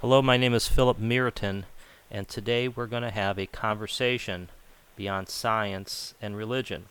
Hello, my name is Philip Meriton, and today we're going to have a conversation beyond science and religion.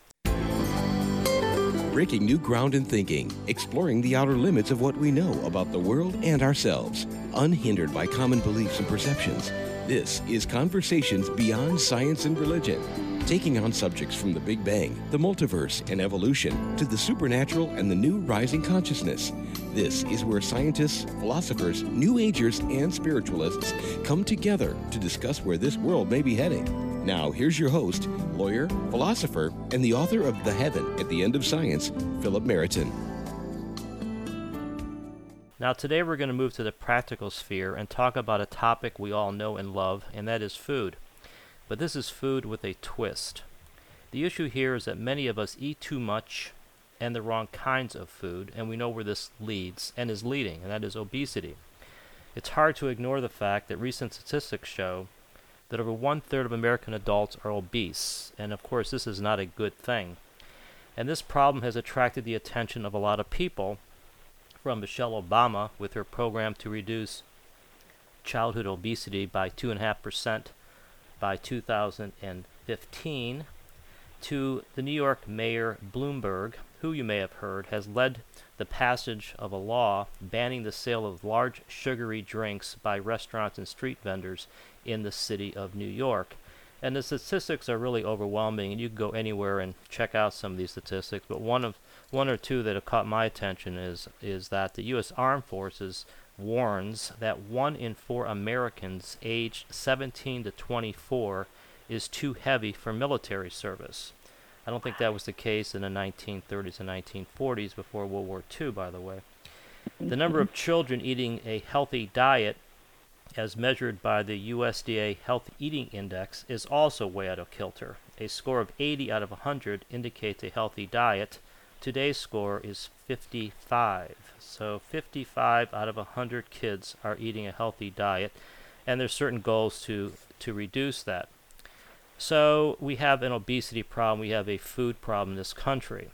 Breaking new ground in thinking, exploring the outer limits of what we know about the world and ourselves, unhindered by common beliefs and perceptions. This is Conversations Beyond Science and Religion, taking on subjects from the Big Bang, the multiverse, and evolution to the supernatural and the new rising consciousness. This is where scientists, philosophers, New Agers, and spiritualists come together to discuss where this world may be heading. Now, here's your host, lawyer, philosopher, and the author of The Heaven at the End of Science, Philip Meriton. Now, today we're going to move to the practical sphere and talk about a topic we all know and love, and that is food. But this is food with a twist. The issue here is that many of us eat too much and the wrong kinds of food, and we know where this leads and is leading, and that is obesity. It's hard to ignore the fact that recent statistics show that over one third of American adults are obese, and of course, this is not a good thing. And this problem has attracted the attention of a lot of people, from Michelle Obama with her program to reduce childhood obesity by 2.5% by 2015 to the New York Mayor Bloomberg, who you may have heard has led the passage of a law banning the sale of large sugary drinks by restaurants and street vendors in the city of New York. And the statistics are really overwhelming, and you can go anywhere and check out some of these statistics. But one of one or two that have caught my attention is is that the U.S. Armed Forces warns that one in four Americans aged 17 to 24 is too heavy for military service. I don't think that was the case in the 1930s and 1940s before World War II, by the way. The number of children eating a healthy diet, as measured by the USDA Health Eating Index, is also way out of kilter. A score of 80 out of 100 indicates a healthy diet. Today's score is 55. So 55 out of 100 kids are eating a healthy diet, and there's certain goals to, to reduce that. So we have an obesity problem, we have a food problem in this country.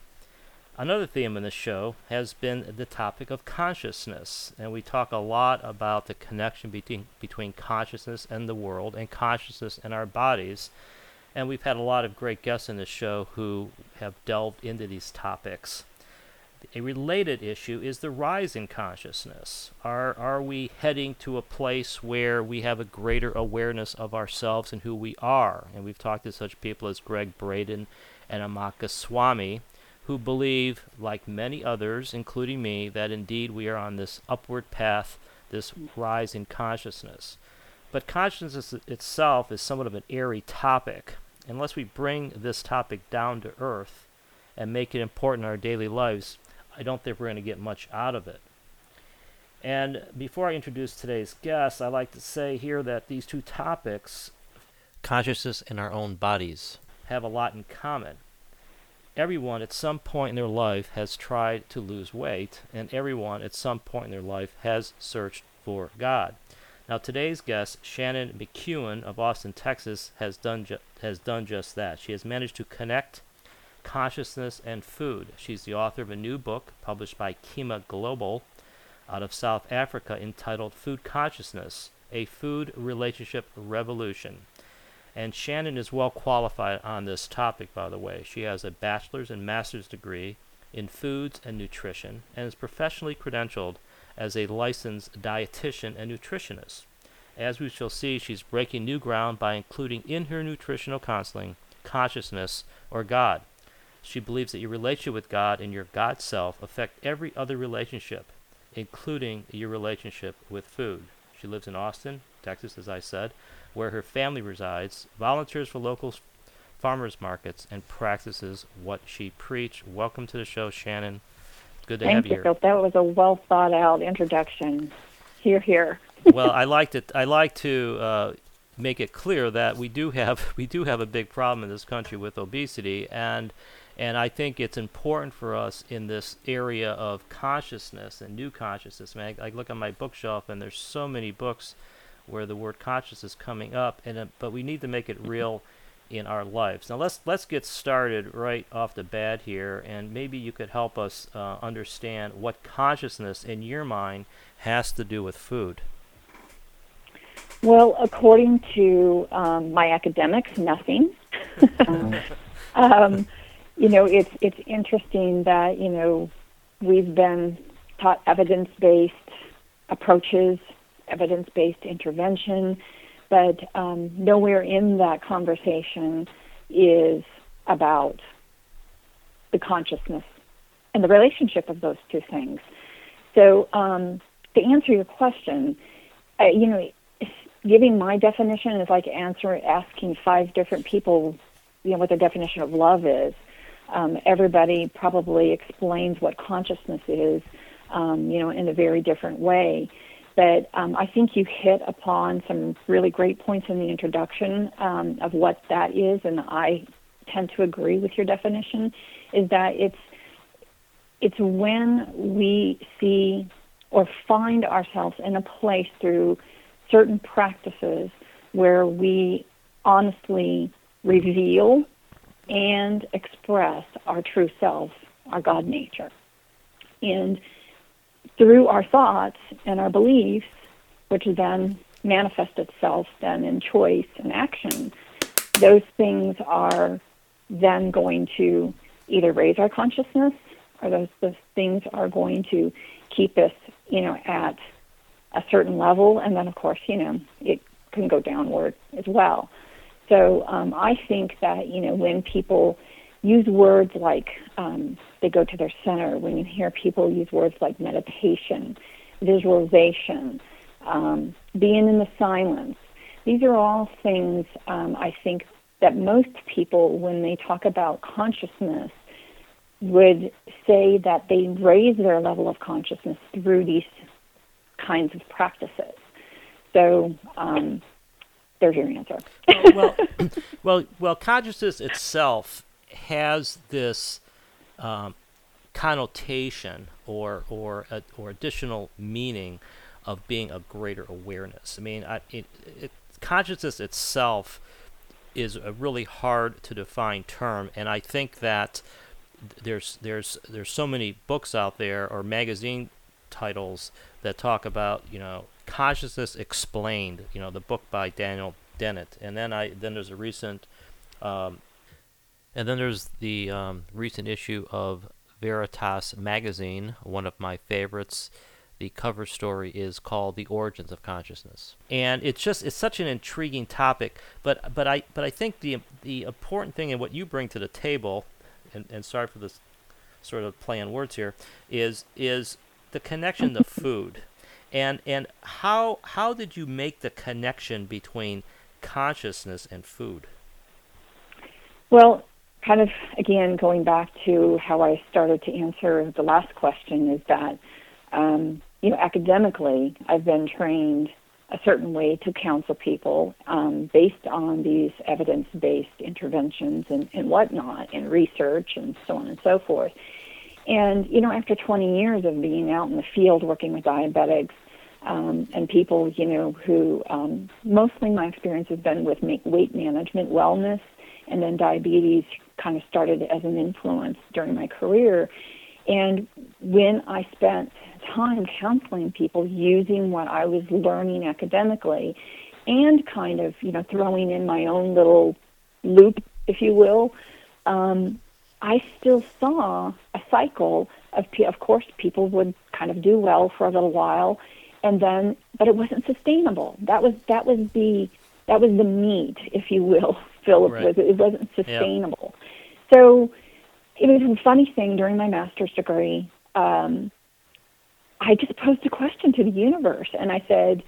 Another theme in the show has been the topic of consciousness, and we talk a lot about the connection between between consciousness and the world and consciousness and our bodies. And we've had a lot of great guests in the show who have delved into these topics. A related issue is the rise in consciousness. Are, are we heading to a place where we have a greater awareness of ourselves and who we are? And we've talked to such people as Gregg Braden and Amit Goswami, who believe, like many others, including me, that indeed we are on this upward path, this rise in consciousness. But consciousness itself is somewhat of an airy topic. Unless we bring this topic down to earth and make it important in our daily lives, I don't think we're going to get much out of it. And before I introduce today's guest, I like to say here that these two topics, consciousness and our own bodies, have a lot in common. Everyone at some point in their life has tried to lose weight, and everyone at some point in their life has searched for God. Now, today's guest, Shannon McEwen of Austin, Texas, has done ju- has done just that. She has managed to connect consciousness and food. She's the author of a new book published by Kima Global out of South Africa entitled Food Consciousness: A Food Relationship Revolution. And Shannon is well qualified on this topic, by the way. She has a bachelor's and master's degree in foods and nutrition and is professionally credentialed as a licensed dietitian and nutritionist. As we shall see, she's breaking new ground by including in her nutritional counseling consciousness or God. She believes that your relationship with God and your God self affect every other relationship, including your relationship with food. She lives in Austin, Texas, as I said, where her family resides, volunteers for local farmers markets, and practices what she preached. Welcome to the show, Shannon. Good to Thank have you. here. That was a well thought out introduction. Here, here. well, I like to I like to uh, make it clear that we do have we do have a big problem in this country with obesity, and and I think it's important for us in this area of consciousness and new consciousness. Man, I, I look on my bookshelf and there's so many books where the word consciousness is coming up, and uh, but we need to make it real in our lives. Now let's let's get started right off the bat here, and maybe you could help us uh, understand what consciousness in your mind has to do with food. Well, according to um, my academics, nothing. um, you know, it's it's interesting that you know we've been taught evidence-based approaches, evidence-based intervention, but um, nowhere in that conversation is about the consciousness and the relationship of those two things. So, um, to answer your question, uh, you know, giving my definition is like answer asking five different people, you know, what their definition of love is. Um, everybody probably explains what consciousness is, um, you know, in a very different way. But um, I think you hit upon some really great points in the introduction um, of what that is, and I tend to agree with your definition. Is that it's it's when we see or find ourselves in a place through certain practices where we honestly reveal and express our true self, our God nature. And through our thoughts and our beliefs, which then manifest itself then in choice and action, those things are then going to either raise our consciousness or those, those things are going to keep us, you know, at a certain level, and then of course, you know, it can go downward as well. So um, I think that you know when people use words like um, they go to their center, when you hear people use words like meditation, visualization, um, being in the silence, these are all things um, I think that most people, when they talk about consciousness, would say that they raise their level of consciousness through these kinds of practices. So um, there's your answer. well, well, well, consciousness itself has this um, connotation or or uh, or additional meaning of being a greater awareness. I mean, I, it, it, consciousness itself is a really hard to define term, and I think that there's there's there's so many books out there or magazine titles that talk about you know consciousness explained you know the book by daniel dennett and then i then there's a recent um, and then there's the um, recent issue of veritas magazine one of my favorites. The cover story is called the origins of consciousness. And it's just it's such an intriguing topic but but i but i think the the important thing and what you bring to the table and, and sorry for this sort of play on words here is is the connection to food, and and how how did you make the connection between consciousness and food? Well, kind of again going back to how I started to answer the last question is that um, you know academically I've been trained a certain way to counsel people um, based on these evidence-based interventions and, and whatnot and research and so on and so forth. And, you know, after 20 years of being out in the field working with diabetics um, and people, you know, who um, mostly my experience has been with weight management, wellness, and then diabetes kind of started as an influence during my career. And when I spent time counseling people using what I was learning academically and kind of, you know, throwing in my own little loop, if you will, um, I still saw a cycle of, of course, people would kind of do well for a little while, and then, but it wasn't sustainable. That was that was the that was the meat, if you will, Philip. Right. Was it wasn't sustainable. Yep. So it was a funny thing during my master's degree. Um, I just posed a question to the universe, and I said,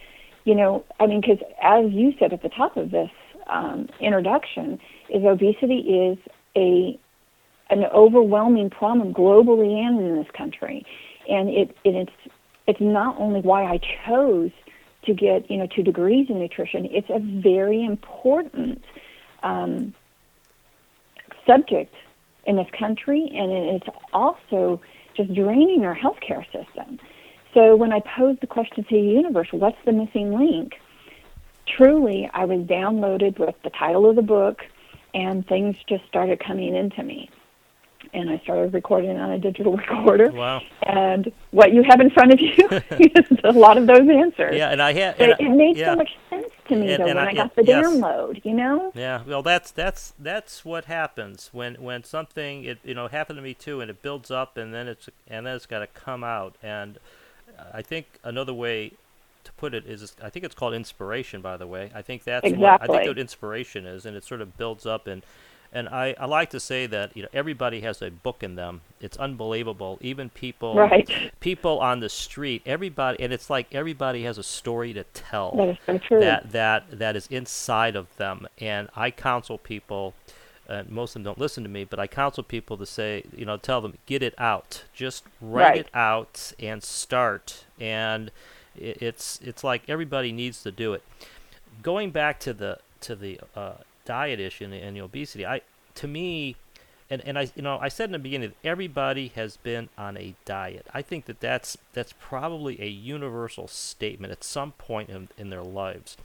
you know, I mean, because as you said at the top of this um, introduction, is obesity is a an overwhelming problem globally and in this country. And it, it, it's it's not only why I chose to get you know two degrees in nutrition. It's a very important um, subject in this country, and it's also just draining our healthcare system. So when I posed the question to the universe, what's the missing link? Truly, I was downloaded with the title of the book, and things just started coming into me and I started recording on a digital recorder. Wow. And what you have in front of you is a lot of those answers. Yeah, and I had. it, it made yeah. so much sense to me And- though and when I- I, got the yes. download. You know? Yeah, well, that's that's that's what happens when when something it you know happened to me too, and it builds up, and then it's and then it's got to come out. And I think another way to put it is, I think it's called inspiration. By the way, I think that's what I think Exactly. what inspiration is, and it sort of builds up. And and I, I like to say that you know everybody has a book in them. It's unbelievable. Even people Right. people on the street, everybody, and it's like everybody has a story to tell That is so true. that that that is inside of them and i counsel people and most of them don't listen to me but i counsel people to say you know tell them get it out just write Right. it out and start and i it's it's like everybody needs to do it going back to the to the uh, diet issue and and the obesity i to me and, and I you know I said in the beginning that everybody has been on a diet. I think that that's that's probably a universal statement at some point in, in their lives,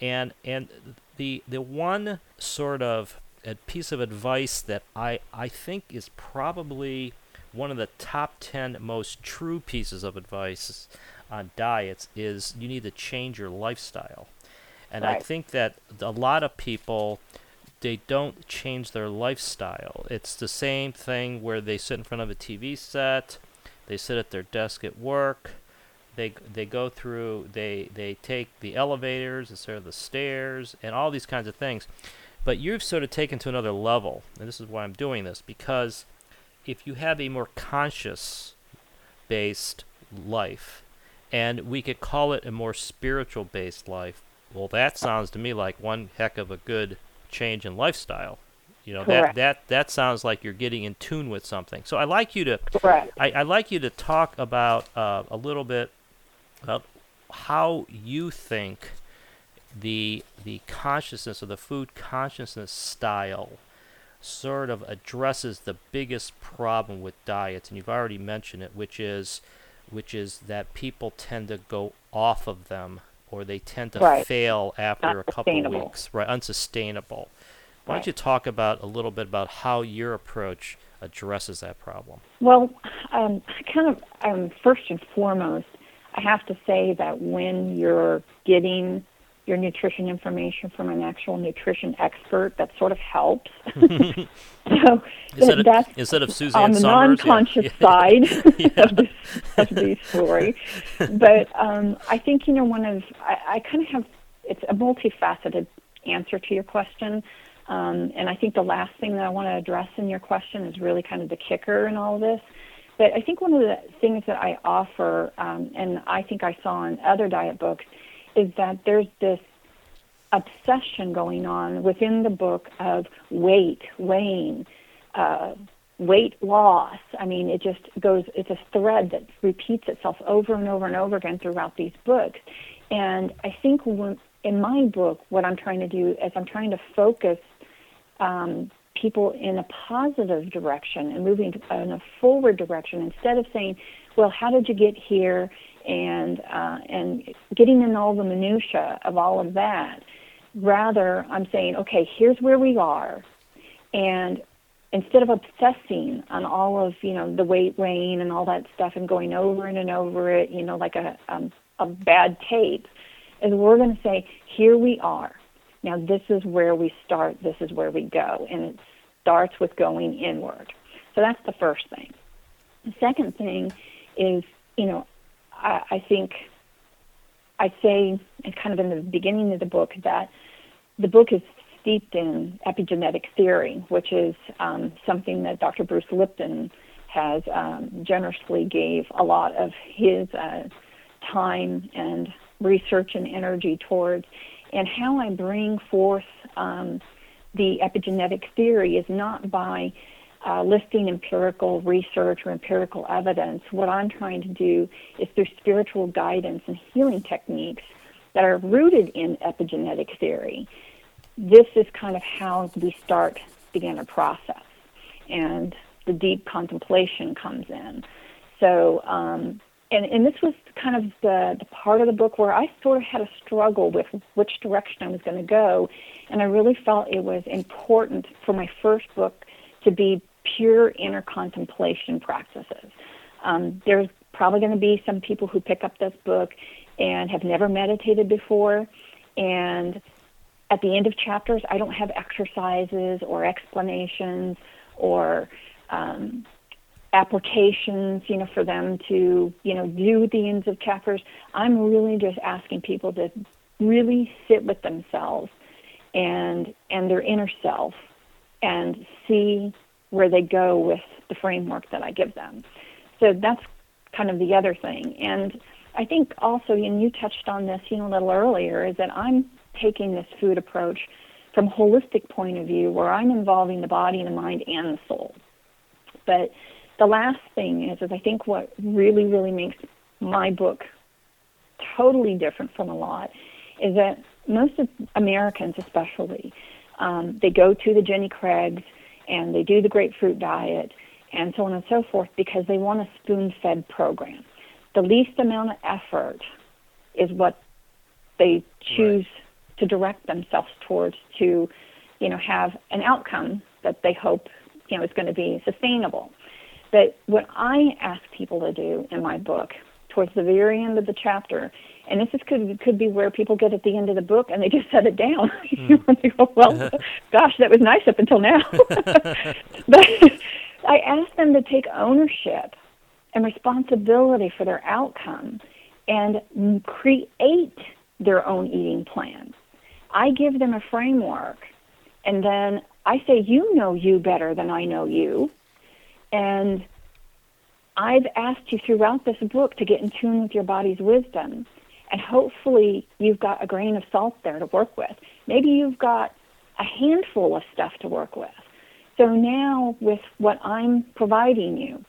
and and the the one sort of piece of advice that I I think is probably one of the top 10 most true pieces of advice on diets is you need to change your lifestyle. And I think that a lot of people they don't change their lifestyle. It's the same thing where they sit in front of a TV set, they sit at their desk at work, they they go through they they take the elevators instead of the stairs and all these kinds of things. But you've sort of taken to another level, and this is why I'm doing this because if you have a more conscious based life and we could call it a more spiritual based life, well that sounds to me like one heck of a good change in lifestyle. You know, that, Correct. that that sounds like you're getting in tune with something. So I like you to Correct. I, I'd like you to talk about uh, a little bit about how you think the the consciousness or the food consciousness style sort of addresses the biggest problem with diets, and you've already mentioned it, which is which is that people tend to go off of them or they tend to Right. fail after a couple weeks, right? Unsustainable. Why don't you talk about a little bit about how your approach addresses that problem? Well, um, kind of um, first and foremost, I have to say that when you're getting your nutrition information from an actual nutrition expert, that sort of helps. so Instead of, that's instead of Suzanne on the Somers, non-conscious side of, this, of the story. But um, I think you know one of I, I kind of have it's a multifaceted answer to your question, um, and I think the last thing that I want to address in your question is really kind of the kicker in all of this. But I think one of the things that I offer, um, and I think I saw in other diet books, is that there's this obsession going on within the book of weight, weighing, uh, weight loss. I mean, it just goes, it's a thread that repeats itself over and over and over again throughout these books. And I think when, in my book, what I'm trying to do is I'm trying to focus um, people in a positive direction and moving in a forward direction instead of saying, well, how did you get here? And, uh, and getting in all the minutia of all of that. Rather, I'm saying, okay, here's where we are. And instead of obsessing on all of you know the weight weighing and all that stuff and going over and, and over it you know like a um, a bad tape is we're going to say here we are now this is where we start this is where we go and it starts with going inward so that's the first thing the second thing is you know i, I think i say kind of in the beginning of the book that the book is steeped in epigenetic theory, which is um, something that Dr. Bruce Lipton has um, generously gave a lot of his uh, time and research and energy towards. And how I bring forth um, the epigenetic theory is not by uh, listing empirical research or empirical evidence. What I'm trying to do is through spiritual guidance and healing techniques that are rooted in epigenetic theory this is kind of how we start begin a process and the deep contemplation comes in so um, and, and this was kind of the, the part of the book where i sort of had a struggle with which direction i was going to go and i really felt it was important for my first book to be pure inner contemplation practices um, there's probably going to be some people who pick up this book and have never meditated before And at the end of chapters, I don't have exercises or explanations or um, applications, you know, for them to, you know, do at the ends of chapters. I'm really just asking people to really sit with themselves and and their inner self and see where they go with the framework that I give them. So that's kind of the other thing. And I think also, and you touched on this, you know, a little earlier, is that I'm taking this food approach from a holistic point of view where I'm involving the body, the mind, and the soul. But the last thing is, is I think what really, really makes my book totally different from a lot is that most of Americans, especially, um, they go to the Jenny Craig's and they do the grapefruit diet and so on and so forth because they want a spoon-fed program. The least amount of effort is what they choose right. to direct themselves towards to, you know, have an outcome that they hope, you know, is going to be sustainable. But what I ask people to do in my book, towards the very end of the chapter, and this is, could could be where people get at the end of the book and they just set it down. Mm. they go, well, gosh, that was nice up until now. but I ask them to take ownership and responsibility for their outcome and create their own eating plan. I give them a framework, and then I say, You know you better than I know you. And I've asked you throughout this book to get in tune with your body's wisdom. And hopefully, you've got a grain of salt there to work with. Maybe you've got a handful of stuff to work with. So now, with what I'm providing you,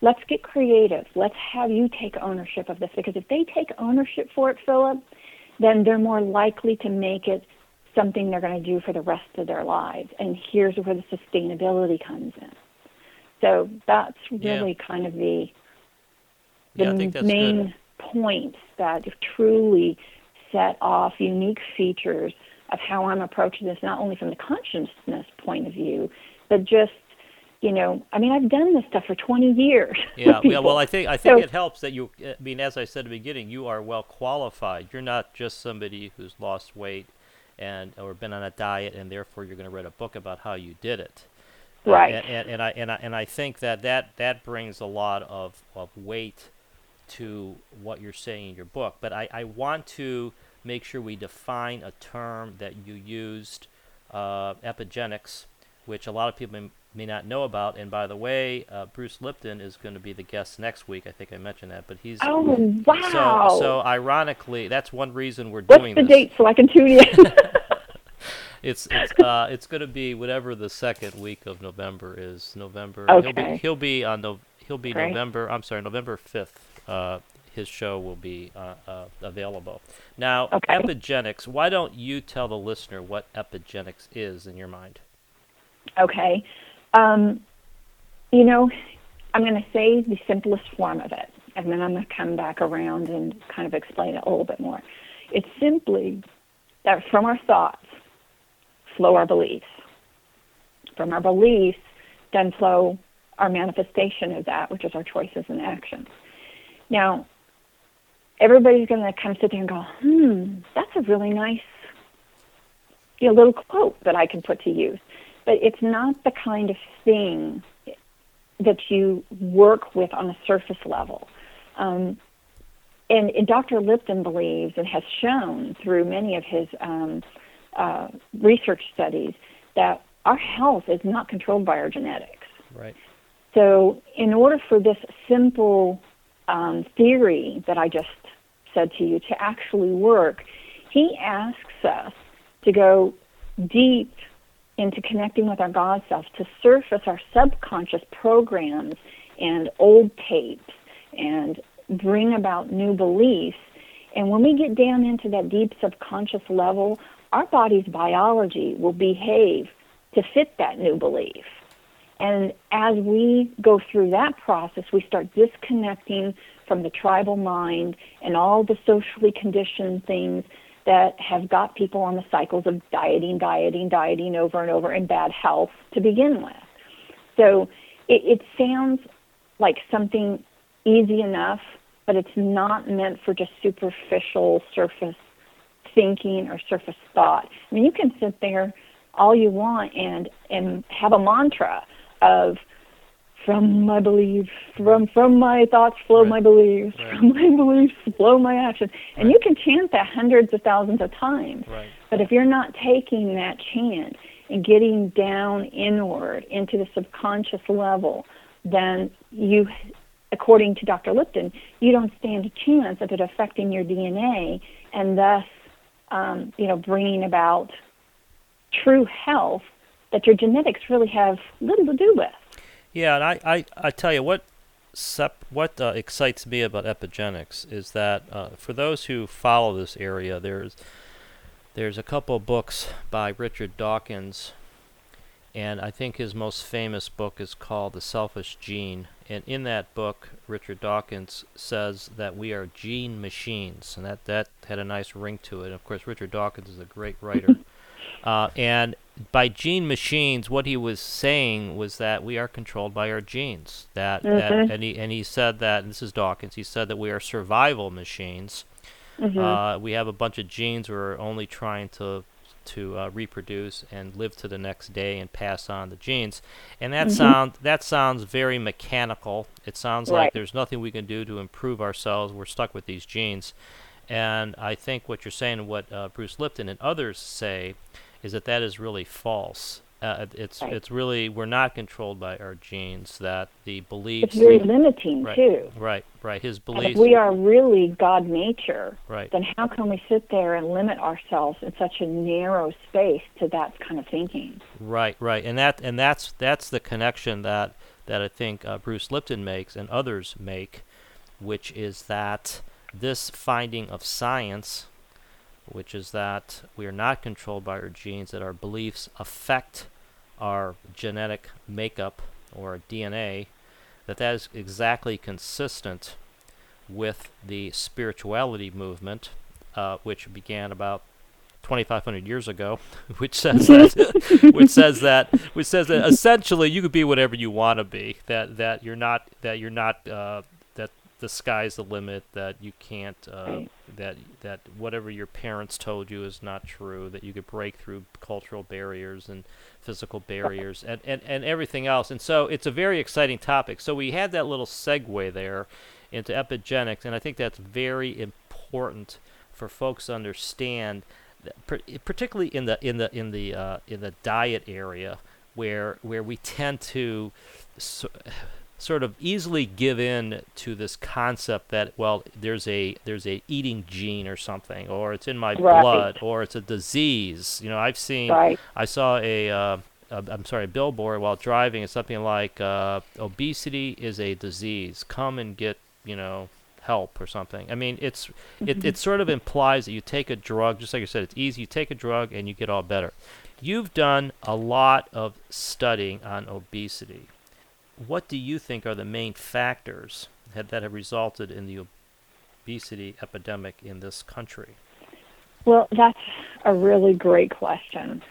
let's get creative. Let's have you take ownership of this because if they take ownership for it, Philip, then they're more likely to make it something they're going to do for the rest of their lives. And here's where the sustainability comes in. So that's really yeah. kind of the the yeah, main. Points that truly set off unique features of how I'm approaching this, not only from the consciousness point of view, but just you know, I mean, I've done this stuff for 20 years. Yeah, yeah. Well, I think I think so, it helps that you. I mean, as I said at the beginning, you are well qualified. You're not just somebody who's lost weight and or been on a diet, and therefore you're going to write a book about how you did it. Right. Uh, and, and, and, I and I and I think that that that brings a lot of of weight to what you're saying in your book. But I, I want to make sure we define a term that you used, uh, epigenetics, which a lot of people may, may, not know about. And by the way, uh, Bruce Lipton is going to be the guest next week. I think I mentioned that, but he's oh wow. So, so ironically, that's one reason we're doing this. What's doing the this. date so I can tune in? it's it's uh, it's going to be whatever the second week of November is. November. Okay. He'll be he'll be on the he'll be Great. November. I'm sorry, November fifth. Uh, his show will be uh, uh, available. Now, okay. epigenetics. Why don't you tell the listener what epigenetics is in your mind? Okay. Um, you know, I'm going to say the simplest form of it, and then I'm going to come back around and kind of explain it a little bit more. It's simply that from our thoughts flow our beliefs. From our beliefs, then flow our manifestation of that, which is our choices and actions. Now, everybody's going to kind of sit there and go, hmm, that's a really nice you know, little quote that I can put to use. But it's not the kind of thing that you work with on a surface level. Um, and, and, Dr. Lipton believes and has shown through many of his um, uh, research studies that our health is not controlled by our genetics. Right. So, in order for this simple um, theory that I just said to you to actually work, he asks us to go deep into connecting with our God self, to surface our subconscious programs and old tapes and bring about new beliefs. And when we get down into that deep subconscious level, our body's biology will behave to fit that new belief. And as we go through that process, we start disconnecting from the tribal mind and all the socially conditioned things that have got people on the cycles of dieting, dieting, dieting over and over and bad health to begin with. So it, it sounds like something easy enough, but it's not meant for just superficial surface thinking or surface thought. I mean, you can sit there all you want and and have a mantra of from my beliefs, from from my thoughts flow Right. my beliefs, Right. from my beliefs flow my actions. And Right. you can chant that hundreds of thousands of times. Right. But if you're not taking that chant and getting down inward into the subconscious level, then you, according to Dr. Lipton, you don't stand a chance of it affecting your DNA and thus, um, you know, bringing about true health that your genetics really have little to do with. Yeah, and I, I, I tell you what, sep- what uh, excites me about epigenetics is that uh, for those who follow this area, there's there's a couple of books by Richard Dawkins, and I think his most famous book is called The Selfish Gene. And in that book, Richard Dawkins says that we are gene machines, and that that had a nice ring to it. Of course, Richard Dawkins is a great writer. Uh, and by gene machines, what he was saying was that we are controlled by our genes. That, that Mhm. and he and he said that and this is Dawkins. He said that we are survival machines. Mhm. Uh, we have a bunch of genes we're only trying to to uh, reproduce and live to the next day and pass on the genes. And that Mhm. sound that sounds very mechanical. It sounds like there's nothing we can do to improve ourselves. We're stuck with these genes. And I think what you're saying, what uh, Bruce Lipton and others say, is that that is really false. Uh, it's Right. it's really we're not controlled by our genes. That the beliefs, It's very limiting right, too. right, right. His And beliefs, if we are really God nature, right. then how can we sit there and limit ourselves in such a narrow space to that kind of thinking? Right, right, and that and that's that's the connection that that I think uh, Bruce Lipton makes and others make, which is that this finding of science, which is that we are not controlled by our genes, that our beliefs affect our genetic makeup or our DNA, that that is exactly consistent with the spirituality movement, uh, which began about 2,500 years ago, which says that, which says that, which says that essentially you could be whatever you want to be. That that you're not that you're not uh, the sky's the limit. That you can't uh, that that whatever your parents told you is not true. That you could break through cultural barriers and physical barriers and, and, and everything else. And so it's a very exciting topic. So we had that little segue there into epigenetics, and I think that's very important for folks to understand, that particularly in the in the in the uh, in the diet area, where where we tend to so, sort of easily give in to this concept that well there's a there's a eating gene or something or it's in my Right. blood or it's a disease you know i've seen Right. I saw a, uh, I'm sorry, a billboard while driving. It's something like uh, obesity is a disease. Come and get you know help or something. I mean, it's it, it sort of implies that you take a drug, just like I said, it's easy. You take a drug and you get all better. You've done a lot of studying on obesity. What do you think are the main factors that, have resulted in the obesity epidemic in this country? Well, that's a really great question.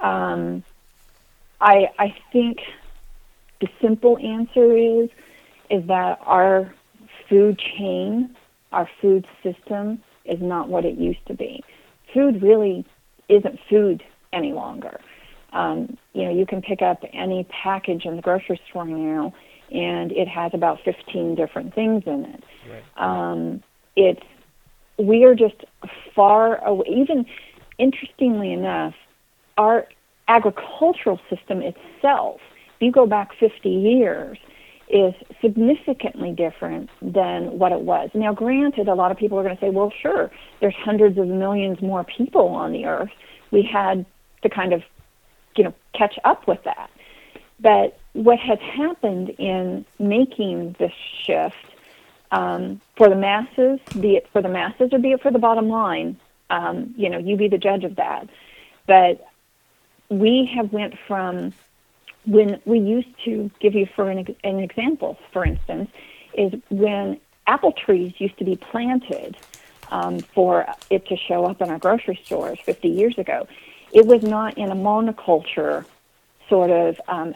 Um, I I think the simple answer is is that our food chain, our food system, is not what it used to be. Food really isn't food any longer. Um, you know, you can pick up any package in the grocery store now, and it has about 15 different things in it Right. um, it's we are just far away. Even interestingly enough, our agricultural system itself, if you go back 50 years, is significantly different than what it was. Now, granted, a lot of people are going to say, well, sure, there's hundreds of millions more people on the earth. We had to kind of, you know, catch up with that. But what has happened in making this shift um, for the masses, be it for the masses or be it for the bottom line, um, you know, you be the judge of that. But we have went from when we used to give you for an, an example, for instance, is when apple trees used to be planted um, for it to show up in our grocery stores 50 years ago. It was not in a monoculture sort of um,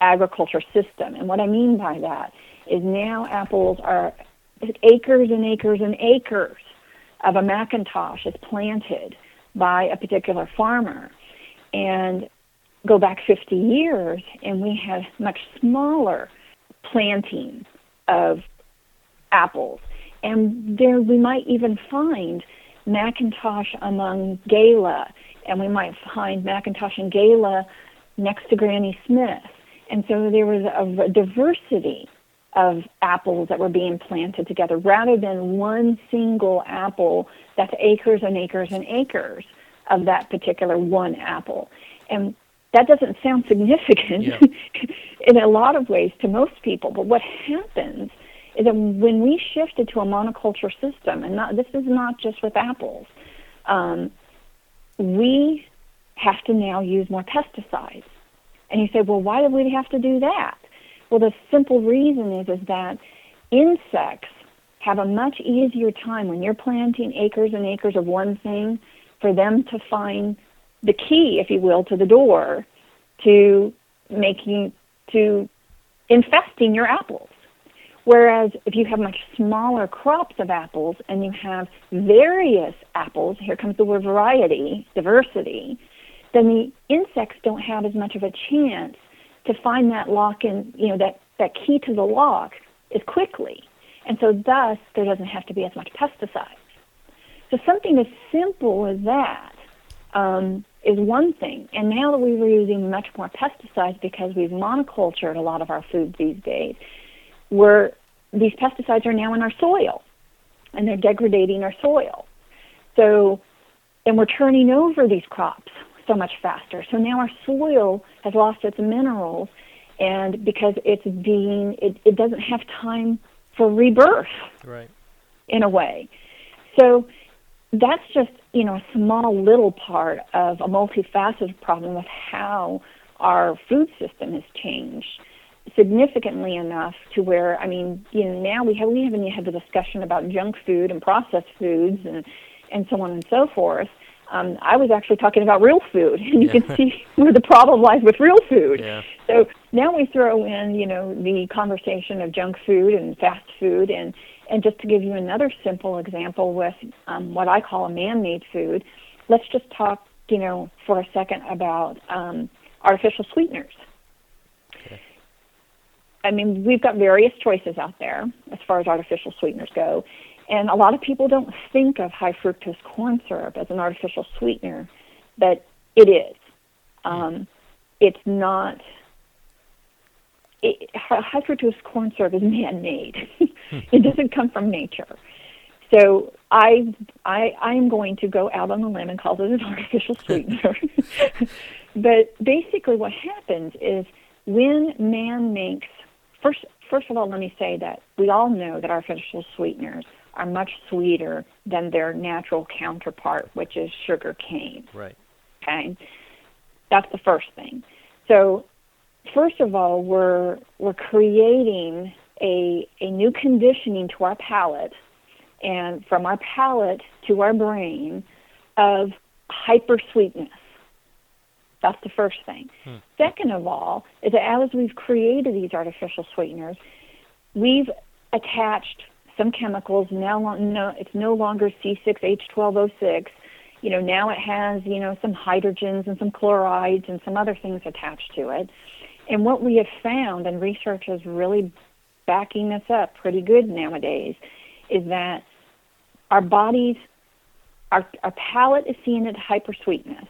agriculture system. And what I mean by that is now apples are acres and acres and acres of a McIntosh is planted by a particular farmer and go back 50 years and we have much smaller planting of apples. And there we might even find McIntosh among Gala, and we might find McIntosh and Gala next to Granny Smith. And so there was a diversity of apples that were being planted together rather than one single apple that's acres and acres and acres of that particular one apple. And that doesn't sound significant Yeah. in a lot of ways to most people, but what happens is that when we shifted to a monoculture system, and not, this is not just with apples, um, we have to now use more pesticides. And you say, well, why do we have to do that? Well, the simple reason is is that insects have a much easier time when you're planting acres and acres of one thing for them to find the key, if you will, to the door to making to infesting your apples. Whereas if you have much smaller crops of apples and you have various apples, here comes the word variety, diversity, then the insects don't have as much of a chance to find that lock and you know that that key to the lock as quickly, and so thus there doesn't have to be as much pesticides. So something as simple as that um, is one thing, and now that we are using much more pesticides because we've monocultured a lot of our food these days, where these pesticides are now in our soil, and they're degrading our soil. So, and we're turning over these crops so much faster. So now our soil has lost its minerals, and because it's being, it, it doesn't have time for rebirth Right. in a way. So that's just you know a small little part of a multifaceted problem of how our food system has changed significantly enough to where I mean you know now we have we haven't even had the discussion about junk food and processed foods and and so on and so forth. Um, I was actually talking about real food, and you can see where the problem lies with real food. Yeah. So now we throw in, you know, the conversation of junk food and fast food, and and just to give you another simple example with um, what I call a man-made food, let's just talk, you know, for a second about um, artificial sweeteners. I mean, we've got various choices out there as far as artificial sweeteners go, and a lot of people don't think of high fructose corn syrup as an artificial sweetener, but it is. Um, it's not. It, high fructose corn syrup is man-made. it doesn't come from nature. So I, I, I'm going to go out on a limb and call it an artificial sweetener. but basically, what happens is when man makes first. First of all, let me say that we all know that artificial sweeteners are much sweeter than their natural counterpart, which is sugar cane. Right. Okay, that's the first thing. So, first of all, we're we're creating a a new conditioning to our palate, and from our palate to our brain, of hyper sweetness. That's the first thing. Hmm. Second of all, is that as we've created these artificial sweeteners, we've attached some chemicals. Now, no, it's no longer C6H12O6. You know, now it has you know some hydrogens and some chlorides and some other things attached to it. And what we have found, and research is really backing this up pretty good nowadays, is that our bodies, our, our palate is seeing it hyper sweetness.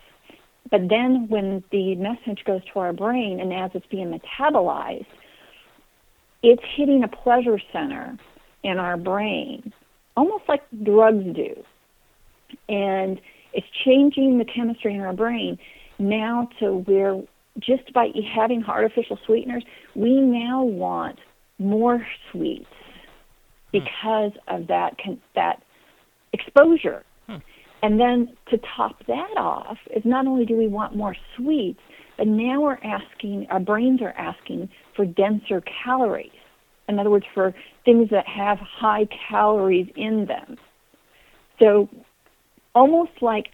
But then when the message goes to our brain and as it's being metabolized, it's hitting a pleasure center in our brain, almost like drugs do. And it's changing the chemistry in our brain now to where just by having artificial sweeteners, we now want more sweets hmm. because of that that exposure. And then to top that off is not only do we want more sweets, but now we're asking, our brains are asking for denser calories. In other words, for things that have high calories in them. So almost like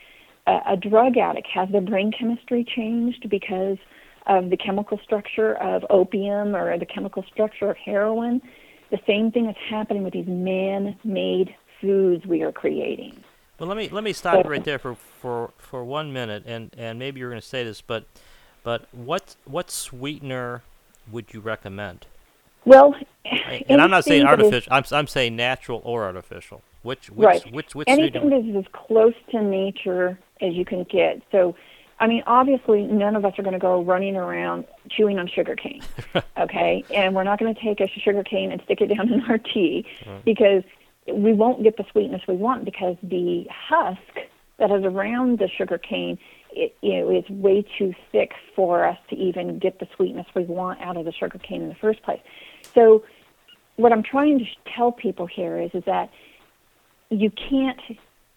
a, a drug addict has their brain chemistry changed because of the chemical structure of opium or the chemical structure of heroin. The same thing is happening with these man made foods we are creating. Well, let me let me stop right there for, for, for one minute, and, and maybe you're going to say this, but but what what sweetener would you recommend? Well, and I'm not saying that is- artificial. I'm I'm saying natural or artificial. Which which right. which which Anything sweetener? that is as close to nature as you can get. So, I mean, obviously, none of us are going to go running around chewing on sugar cane, okay? And we're not going to take a sugar cane and stick it down in our tea because we won't get the sweetness we want because the husk that is around the sugar cane, it, you know, is way too thick for us to even get the sweetness we want out of the sugar cane in the first place. So, what I'm trying to tell people here is, is that you can't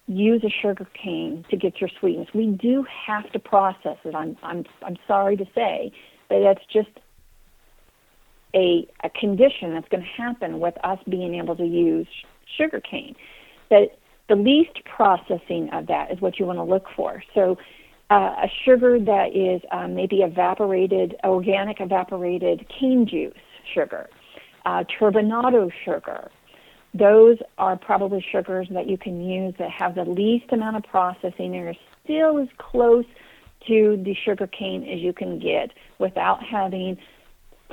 use a sugar cane to get your sweetness. We do have to process it. I'm I'm I'm sorry to say, but that's just a a condition that's going to happen with us being able to use sugar cane. The least processing of that is what you want to look for. So uh, a sugar that is um, maybe evaporated, organic evaporated cane juice sugar, uh, turbinado sugar, those are probably sugars that you can use that have the least amount of processing and are still as close to the sugar cane as you can get without having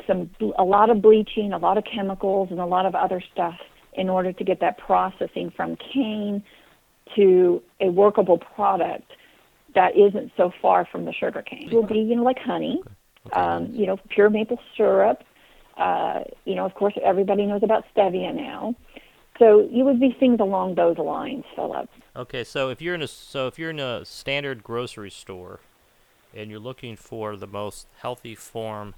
some a lot of bleaching, a lot of chemicals, and a lot of other stuff in order to get that processing from cane to a workable product that isn't so far from the sugar cane. It will be, you know, like honey, um, you know, pure maple syrup. Uh, you know, of course, everybody knows about stevia now. So you would be things along those lines, Philip. Okay, so if you're in a so if you're in a standard grocery store, and you're looking for the most healthy form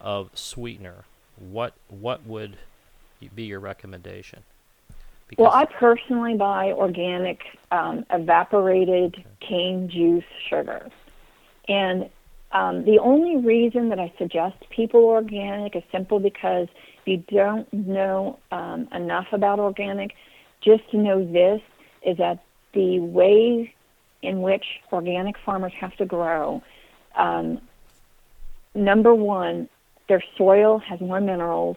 of sweetener, what what would be your recommendation? Well, I personally buy organic um, evaporated cane juice sugar. And um, the only reason that I suggest people organic is simple because if you don't know um, enough about organic, just to know this is that the way in which organic farmers have to grow, um, number one, their soil has more minerals,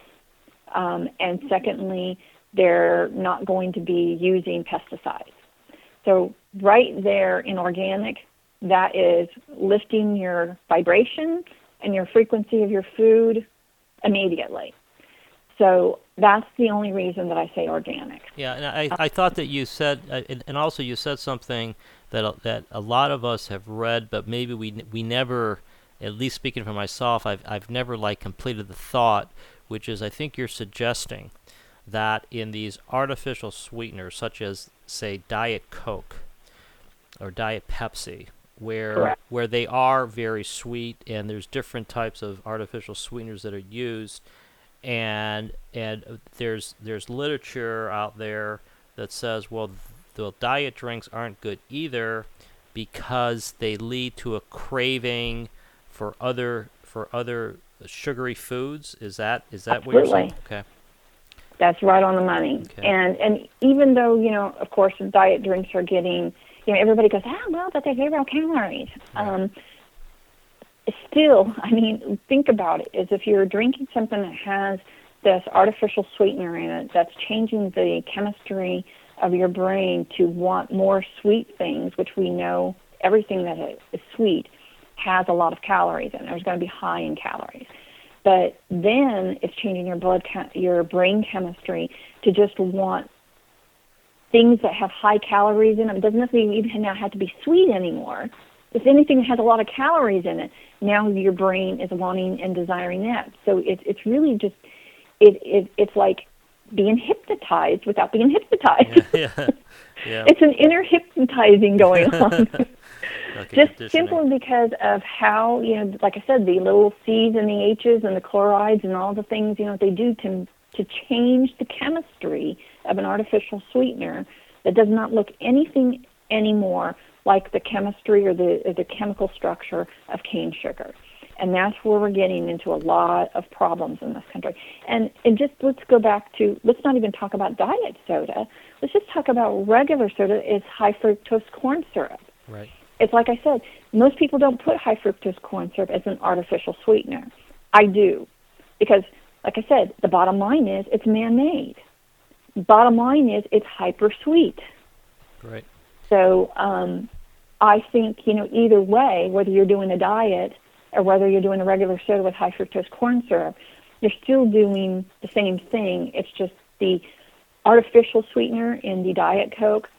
um, and secondly, they're not going to be using pesticides. So, right there in organic, that is lifting your vibration and your frequency of your food immediately. So, that's the only reason that I say organic. Yeah, and I, I thought that you said, uh, and, also you said something that a, that a lot of us have read, but maybe we we never, at least speaking for myself, I've I've never like completed the thought, which is I think you're suggesting that in these artificial sweeteners, such as say Diet Coke or Diet Pepsi, where Correct. where they are very sweet, and there's different types of artificial sweeteners that are used and and there's there's literature out there that says well the diet drinks aren't good either because they lead to a craving for other for other sugary foods is that is that what you're saying okay That's right on the money. Okay. And and even though you know, of course, diet drinks are getting, you know, everybody goes, ah, well, but they're zero calories. Um, still, I mean, think about it. Is if you're drinking something that has this artificial sweetener in it, that's changing the chemistry of your brain to want more sweet things, which we know everything that is sweet has a lot of calories in it. There's going to be high in calories but then it's changing your blood ca- your brain chemistry to just want things that have high calories in them. It doesn't necessarily even now have to be sweet anymore. If anything that has a lot of calories in it, now your brain is wanting and desiring that. So it's it's really just it, it it's like being hypnotized without being hypnotized. yeah yeah it's an inner hypnotizing going on like just simply because of how you know like i said the little c's and the h's and the chlorides and all the things you know they do to to change the chemistry of an artificial sweetener that does not look anything anymore like the chemistry or the or the chemical structure of cane sugar. And that's where we're getting into a lot of problems in this country. And and just let's go back to let's not even talk about diet soda. Let's just talk about regular soda is high fructose corn syrup. Right it's like I said, most people don't put high fructose corn syrup as an artificial sweetener. I do. Because, like I said, the bottom line is it's man made. bottom line is it's hyper sweet. Right. So um, I think you know either way, whether you're doing a diet or whether you're doing a regular soda with high fructose corn syrup, you're still doing the same thing. It's just the artificial sweetener in the diet coke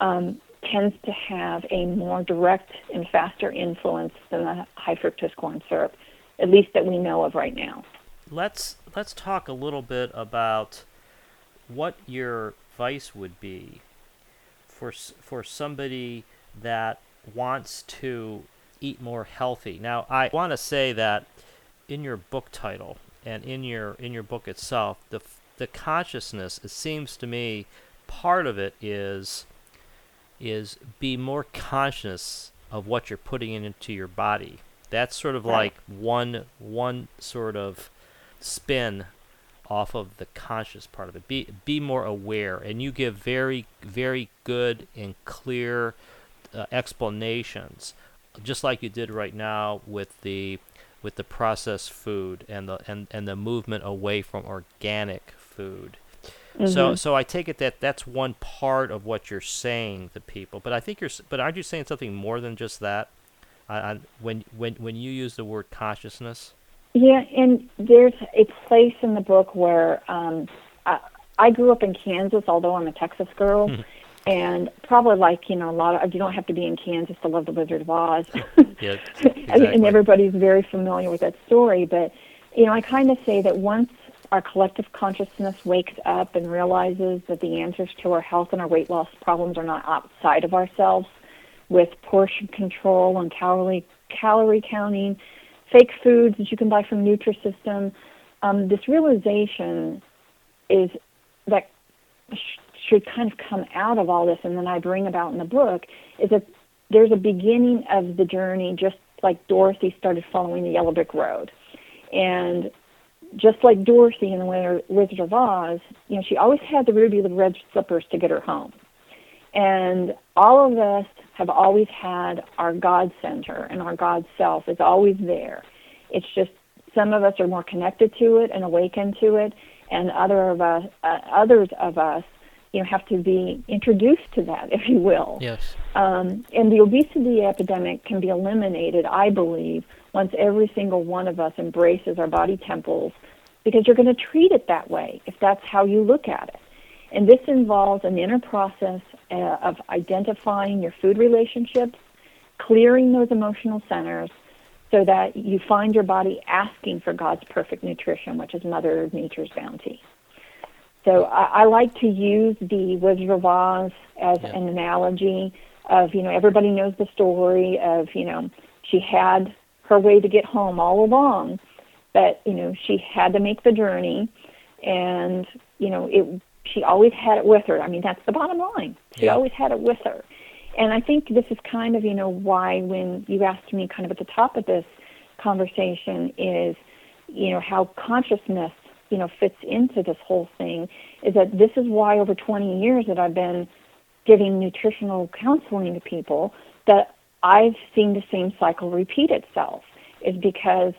um, tends to have a more direct and faster influence than the high fructose corn syrup, at least that we know of right now. Let's let's talk a little bit about what your advice would be for for somebody that wants to eat more healthy. Now, I want to say that in your book title and in your in your book itself, the the consciousness it seems to me part of it is is be more conscious of what you're putting into your body. That's sort of right. like one one sort of spin off of the conscious part of it. Be be more aware, and you give very very good and clear uh, explanations, just like you did right now with the with the processed food and the and, and the movement away from organic food. So so I take it that that's one part of what you're saying to people, but I think you're but aren't you saying something more than just that? When when when you use the word consciousness. Yeah, and there's a place in the book where um, I, I grew up in Kansas, although I'm a Texas girl, and probably like you know a lot of you don't have to be in Kansas to love the Wizard of Oz. Yeah, exactly. and everybody's very familiar with that story. But you know, I kind of say that once our collective consciousness wakes up and realizes that the answers to our health and our weight loss problems are not outside of ourselves, with portion control and calorie calorie counting, fake foods that you can buy from Nutrisystem, um, this realization is that sh- should kind of come out of all this, and then I bring about in the book is that there's a beginning of the journey, just like Dorothy started following the yellow brick road, and just like Dorothy in the Wizard of Oz, you know, she always had the ruby with red slippers to get her home. And all of us have always had our God center and our God self is always there. It's just some of us are more connected to it and awakened to it, and other of us, uh, others of us, you know, have to be introduced to that, if you will. Yes. Um, and the obesity epidemic can be eliminated, I believe, once every single one of us embraces our body temples, because you're going to treat it that way if that's how you look at it. And this involves an inner process uh, of identifying your food relationships, clearing those emotional centers, so that you find your body asking for God's perfect nutrition, which is Mother Nature's bounty. So I, I like to use the Wizard of Oz as Yeah. an analogy of, you know, everybody knows the story of, you know, she had her way to get home all along, but, you know, she had to make the journey and, you know, it she always had it with her. I mean, that's the bottom line. She Yeah. always had it with her. And I think this is kind of, you know, why when you asked me kind of at the top of this conversation is, you know, how consciousness, you know, fits into this whole thing is that this is why over 20 years that I've been giving nutritional counseling to people that I've seen the same cycle repeat itself is because,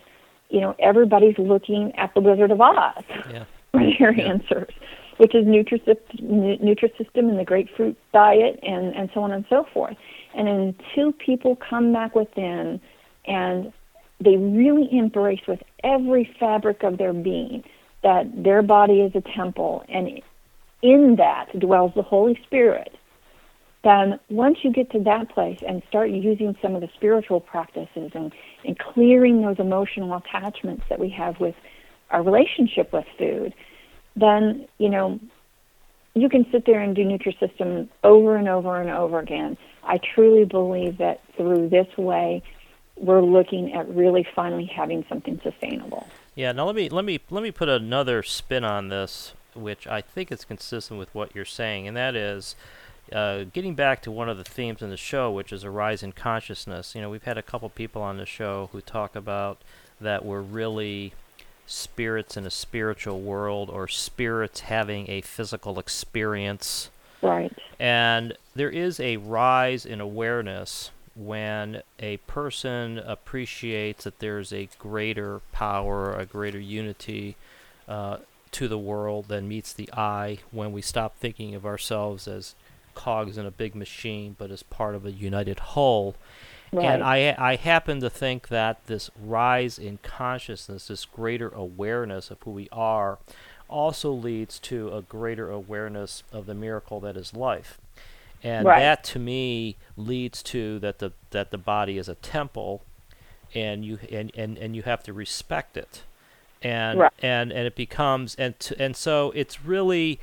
you know, everybody's looking at the Wizard of Oz Yeah. for their Yeah. answers, which is Nutrisystem, Nu- Nutrisystem and the grapefruit diet and, and so on and so forth. And until people come back within and they really embrace with every fabric of their being that their body is a temple and in that dwells the Holy Spirit, then once you get to that place and start using some of the spiritual practices and, and clearing those emotional attachments that we have with our relationship with food, then, you know, you can sit there and do Nutrisystem over and over and over again. I truly believe that through this way, we're looking at really finally having something sustainable. Yeah. Now let me let me let me put another spin on this, which I think is consistent with what you're saying, and that is. Uh, getting back to one of the themes in the show, which is a rise in consciousness. You know, we've had a couple people on the show who talk about that we're really spirits in a spiritual world or spirits having a physical experience. Right. And there is a rise in awareness when a person appreciates that there's a greater power, a greater unity uh, to the world than meets the eye when we stop thinking of ourselves as cogs in a big machine, but as part of a united whole. Right. And I, I happen to think that this rise in consciousness, this greater awareness of who we are, also leads to a greater awareness of the miracle that is life. And Right. that to me leads to that the that the body is a temple and you and, and, and you have to respect it. And Right. and and it becomes and t- and so it's really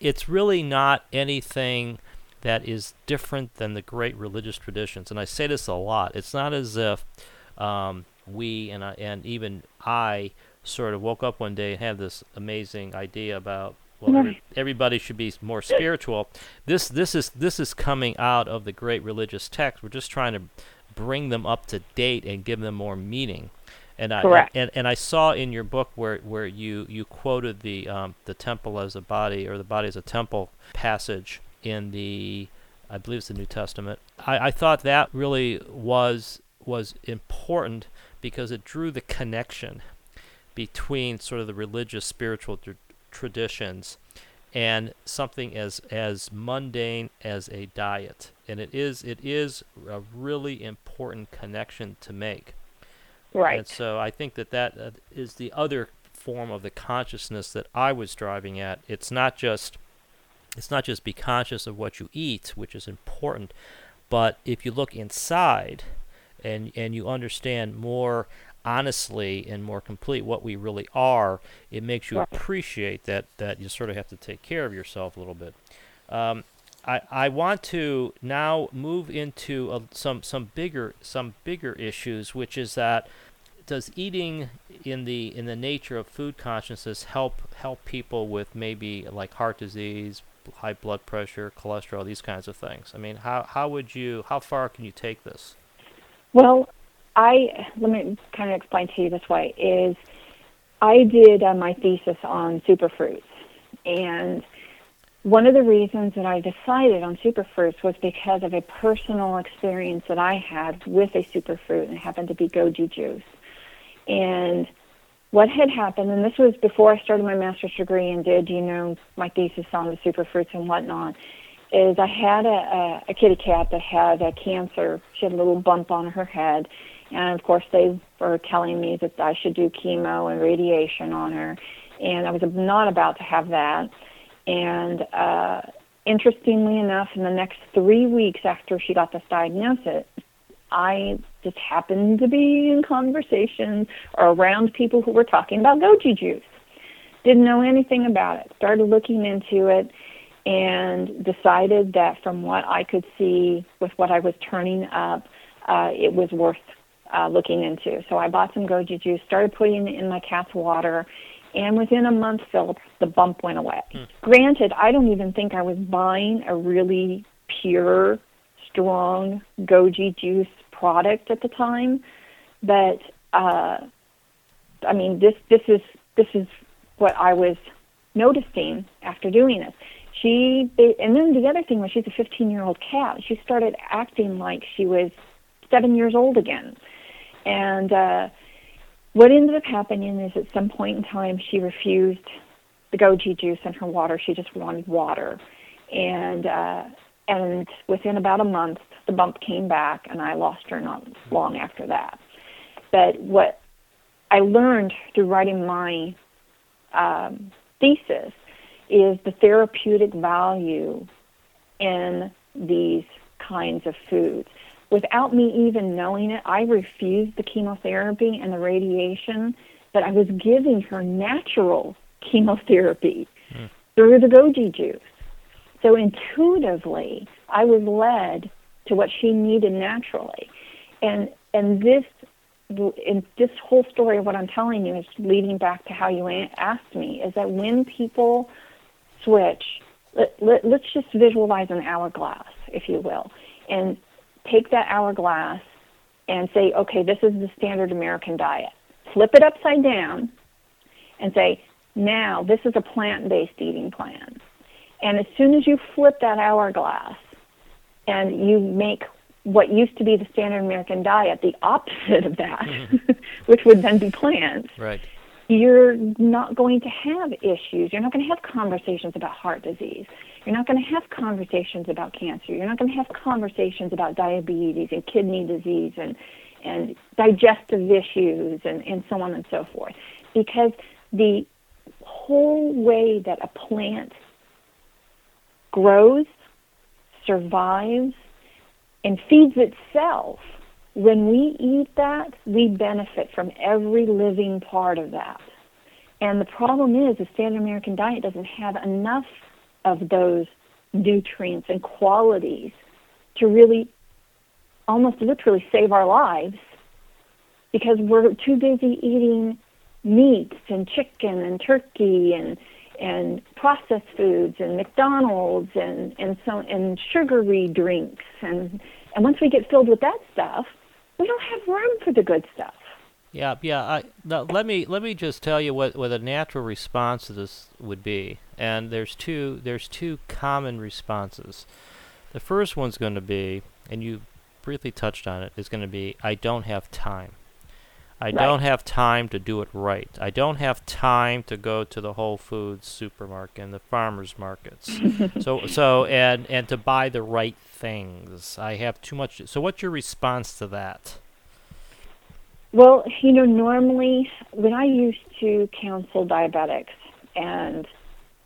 it's really not anything that is different than the great religious traditions. And I say this a lot. It's not as if um, we and I, and even I sort of woke up one day and had this amazing idea about well, every, everybody should be more spiritual. This this is this is coming out of the great religious texts. We're just trying to bring them up to date and give them more meaning. And I Correct. and, and I saw in your book where, where you, you quoted the um, the temple as a body or the body as a temple passage in the I believe it's the New Testament. I, I thought that really was was important because it drew the connection between sort of the religious spiritual tr- traditions and something as as mundane as a diet and it is it is a really important connection to make right. and so I think that that uh, is the other form of the consciousness that I was driving at. It's not just it's not just be conscious of what you eat, which is important, but if you look inside and and you understand more honestly and more complete what we really are, it makes you appreciate that that you sort of have to take care of yourself a little bit. Um, I, I want to now move into uh some some bigger some bigger issues, which is that does eating in the in the nature of food consciousness help help people with maybe like heart disease, high blood pressure, cholesterol, these kinds of things? I mean, how how would you how far can you take this? Well, I let me kind of explain to you this way: is I did uh, my thesis on superfruits, and one of the reasons that I decided on superfruits was because of a personal experience that I had with a superfruit, and it happened to be goji juice. And what had happened, and this was before I started my master's degree and did, you know, my thesis on the superfruits and whatnot, is I had a, a, a kitty cat that had a cancer. She had a little bump on her head. And of course, they were telling me that I should do chemo and radiation on her. And I was not about to have that. And uh, interestingly enough, in the next three weeks after she got this diagnosis, I just happened to be in conversation or around people who were talking about goji juice. Didn't know anything about it. Started looking into it and decided that from what I could see with what I was turning up, uh, it was worth uh, looking into. So I bought some goji juice, started putting it in my cat's water, and within a month, Philip, the bump went away. Granted, I don't even think I was buying a really pure, strong goji juice product at the time, but uh, I mean, this this is this is what I was noticing after doing this. She and then the other thing was she's a 15 year old cat. She started acting like she was seven years old again, and uh, what ended up happening is at some point in time she refused the goji juice in her water. She just wanted water, and uh, and within about a month the bump came back, and I lost her not long after that. But what I learned through writing my um, thesis is the therapeutic value in these kinds of foods. Without me even knowing it, I refused the chemotherapy and the radiation, but I was giving her natural chemotherapy hmm. through the goji juice. So intuitively, I was led to what she needed naturally. And and this in this whole story of what I'm telling you is leading back to how you asked me is that when people switch, let, let, let's just visualize an hourglass, if you will, and take that hourglass and say, okay, this is the standard American diet. Flip it upside down and say, now this is a plant based eating plan. And as soon as you flip that hourglass and you make what used to be the standard American diet the opposite of that, mm-hmm. which would then be plants, Right. you're not going to have issues. You're not going to have conversations about heart disease. You're not going to have conversations about cancer. You're not going to have conversations about diabetes and kidney disease and, and digestive issues and, and so on and so forth. Because the whole way that a plant grows, survives, and feeds itself when we eat that, we benefit from every living part of that. And the problem is the standard American diet doesn't have enough of those nutrients and qualities to really almost literally save our lives because we're too busy eating meats and chicken and turkey and and processed foods and McDonald's and and so and sugary drinks and and once we get filled with that stuff, we don't have room for the good stuff. Yeah, yeah. I, let me let me just tell you what, what a natural response to this would be. And there's two there's two common responses. The first one's going to be, and you briefly touched on it, is going to be I don't have time. I Right. don't have time to do it right. I don't have time to go to the Whole Foods supermarket and the farmers markets. so so and and to buy the right things. I have too much. So what's your response to that? Well, you know, normally when I used to counsel diabetics, and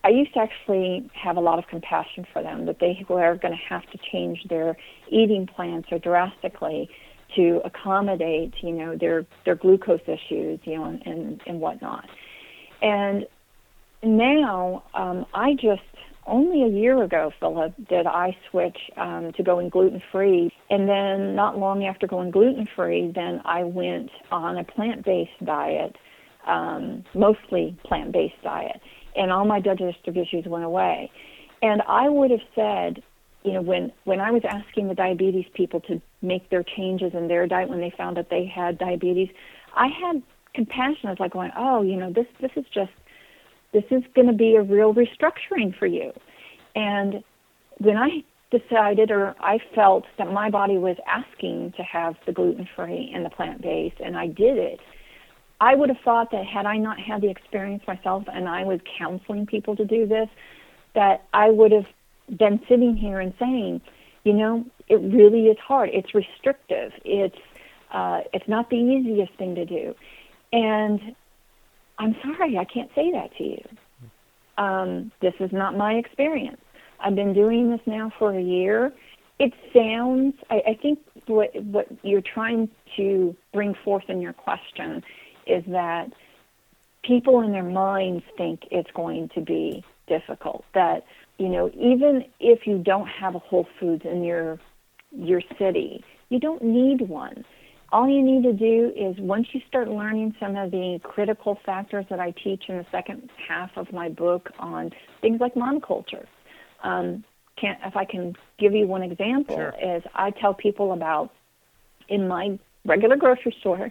I used to actually have a lot of compassion for them that they were going to have to change their eating plans so drastically to accommodate, you know, their their glucose issues, you know, and and, and whatnot. And now um, I just only a year ago, Philip, did I switch um, to going gluten free, and then not long after going gluten free, then I went on a plant based diet, um, mostly plant based diet, and all my digestive issues went away. And I would have said, you know, when when I was asking the diabetes people to make their changes in their diet when they found that they had diabetes, I had compassion. I was like going, oh, you know, this this is just this is going to be a real restructuring for you. And when I decided or I felt that my body was asking to have the gluten free and the plant based, and I did it, I would have thought that had I not had the experience myself and I was counseling people to do this, that I would have been sitting here and saying, you know, it really is hard. It's restrictive. It's uh, it's not the easiest thing to do, and I'm sorry, I can't say that to you. Um, this is not my experience. I've been doing this now for a year. It sounds, I, I think what, what you're trying to bring forth in your question is that people in their minds think it's going to be difficult. That, you know, even if you don't have a Whole Foods in your, your city, you don't need one all you need to do is once you start learning some of the critical factors that I teach in the second half of my book on things like monoculture. Um, can, if I can give you one example, Sure. is I tell people about in my regular grocery store,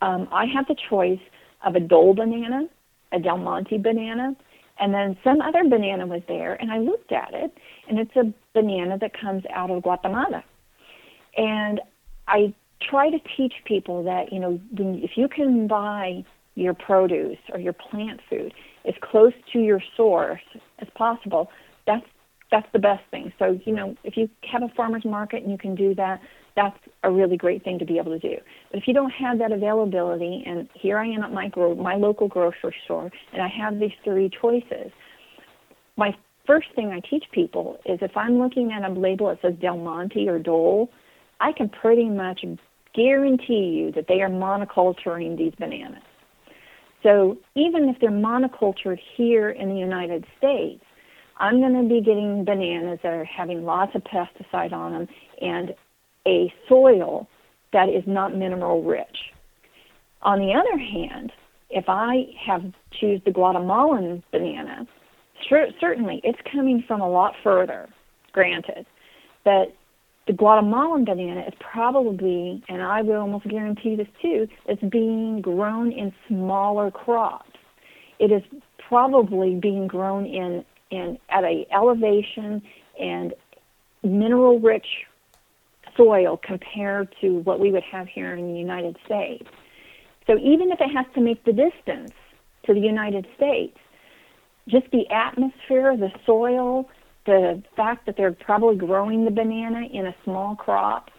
um, I have the choice of a Dole banana, a Del Monte banana, and then some other banana was there, and I looked at it, and it's a banana that comes out of Guatemala. And I try to teach people that you know when, if you can buy your produce or your plant food as close to your source as possible, that's that's the best thing. So you know if you have a farmers market and you can do that, that's a really great thing to be able to do. But if you don't have that availability, and here I am at my gro- my local grocery store, and I have these three choices, my first thing I teach people is if I'm looking at a label that says Del Monte or Dole, I can pretty much guarantee you that they are monoculturing these bananas. So even if they're monocultured here in the United States, I'm going to be getting bananas that are having lots of pesticide on them and a soil that is not mineral rich. On the other hand, if I have choose the Guatemalan banana, cer- certainly it's coming from a lot further, granted, but the Guatemalan banana is probably, and I will almost guarantee this too, is being grown in smaller crops. It is probably being grown in, in at a elevation and mineral rich soil compared to what we would have here in the United States. So even if it has to make the distance to the United States. Just the atmosphere, the soil, the fact that they're probably growing the banana in a small crop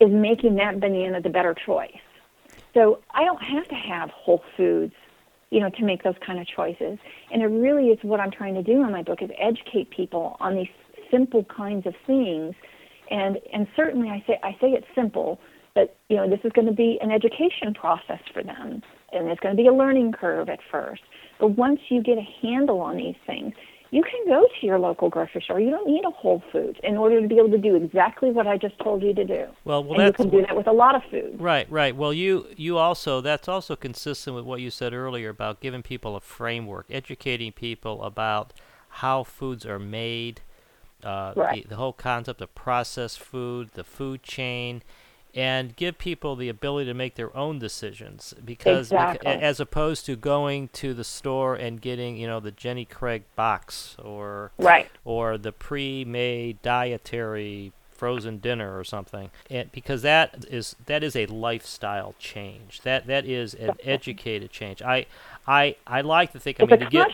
is making that banana the better choice. So I don't have to have Whole Foods, you know, to make those kind of choices. And it really is what I'm trying to do in my book is educate people on these simple kinds of things. And and certainly I say I say it's simple, but you know, this is going to be an education process for them. And it's going to be a learning curve at first. But once you get a handle on these things, you can go to your local grocery store. You don't need a Whole Foods in order to be able to do exactly what I just told you to do. Well, well, and you can do that with a lot of food. Right, right. Well, you you also that's also consistent with what you said earlier about giving people a framework, educating people about how foods are made, uh, the, the whole concept of processed food, the food chain, and give people the ability to make their own decisions because exactly. beca- as opposed to going to the store and getting you know the Jenny Craig box or right. or the pre-made dietary frozen dinner or something and because that is that is a lifestyle change that that is an educated change i i i like to think i It's mean a to get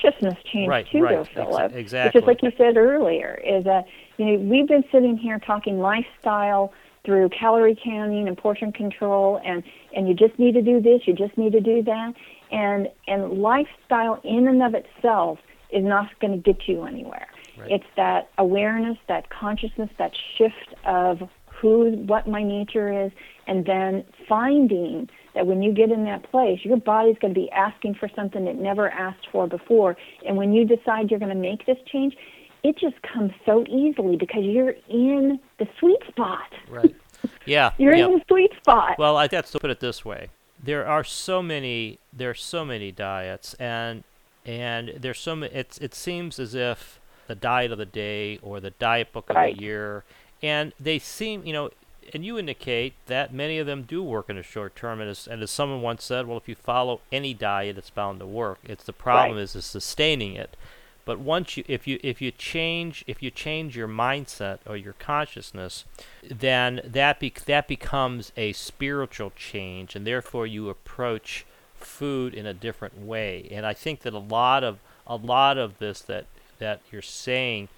change right, too, right, though, ex- Philip. exactly. Just like you said earlier, is that you know we've been sitting here talking lifestyle through calorie counting and portion control, and and you just need to do this, you just need to do that, and and lifestyle in and of itself is not going to get you anywhere. Right. It's that awareness, that consciousness, that shift of who, what my nature is, and then finding that when you get in that place, your body's going to be asking for something it never asked for before. And when you decide you're going to make this change, it just comes so easily because you're in the sweet spot. right yeah You're in the sweet spot. Well, I that's to put it this way: there are so many, there are so many diets, and and there's so many. It's it seems as if the diet of the day or the diet book of Right. the year, and they seem, you know, and you indicate that many of them do work in the short term. And as and as someone once said, well, if you follow any diet, it's bound to work. It's the problem Right. is is sustaining it. But once you, if you, if you change, if you change your mindset or your consciousness, then that be, that becomes a spiritual change, and therefore you approach food in a different way. And I think that a lot of a lot of this that that you're saying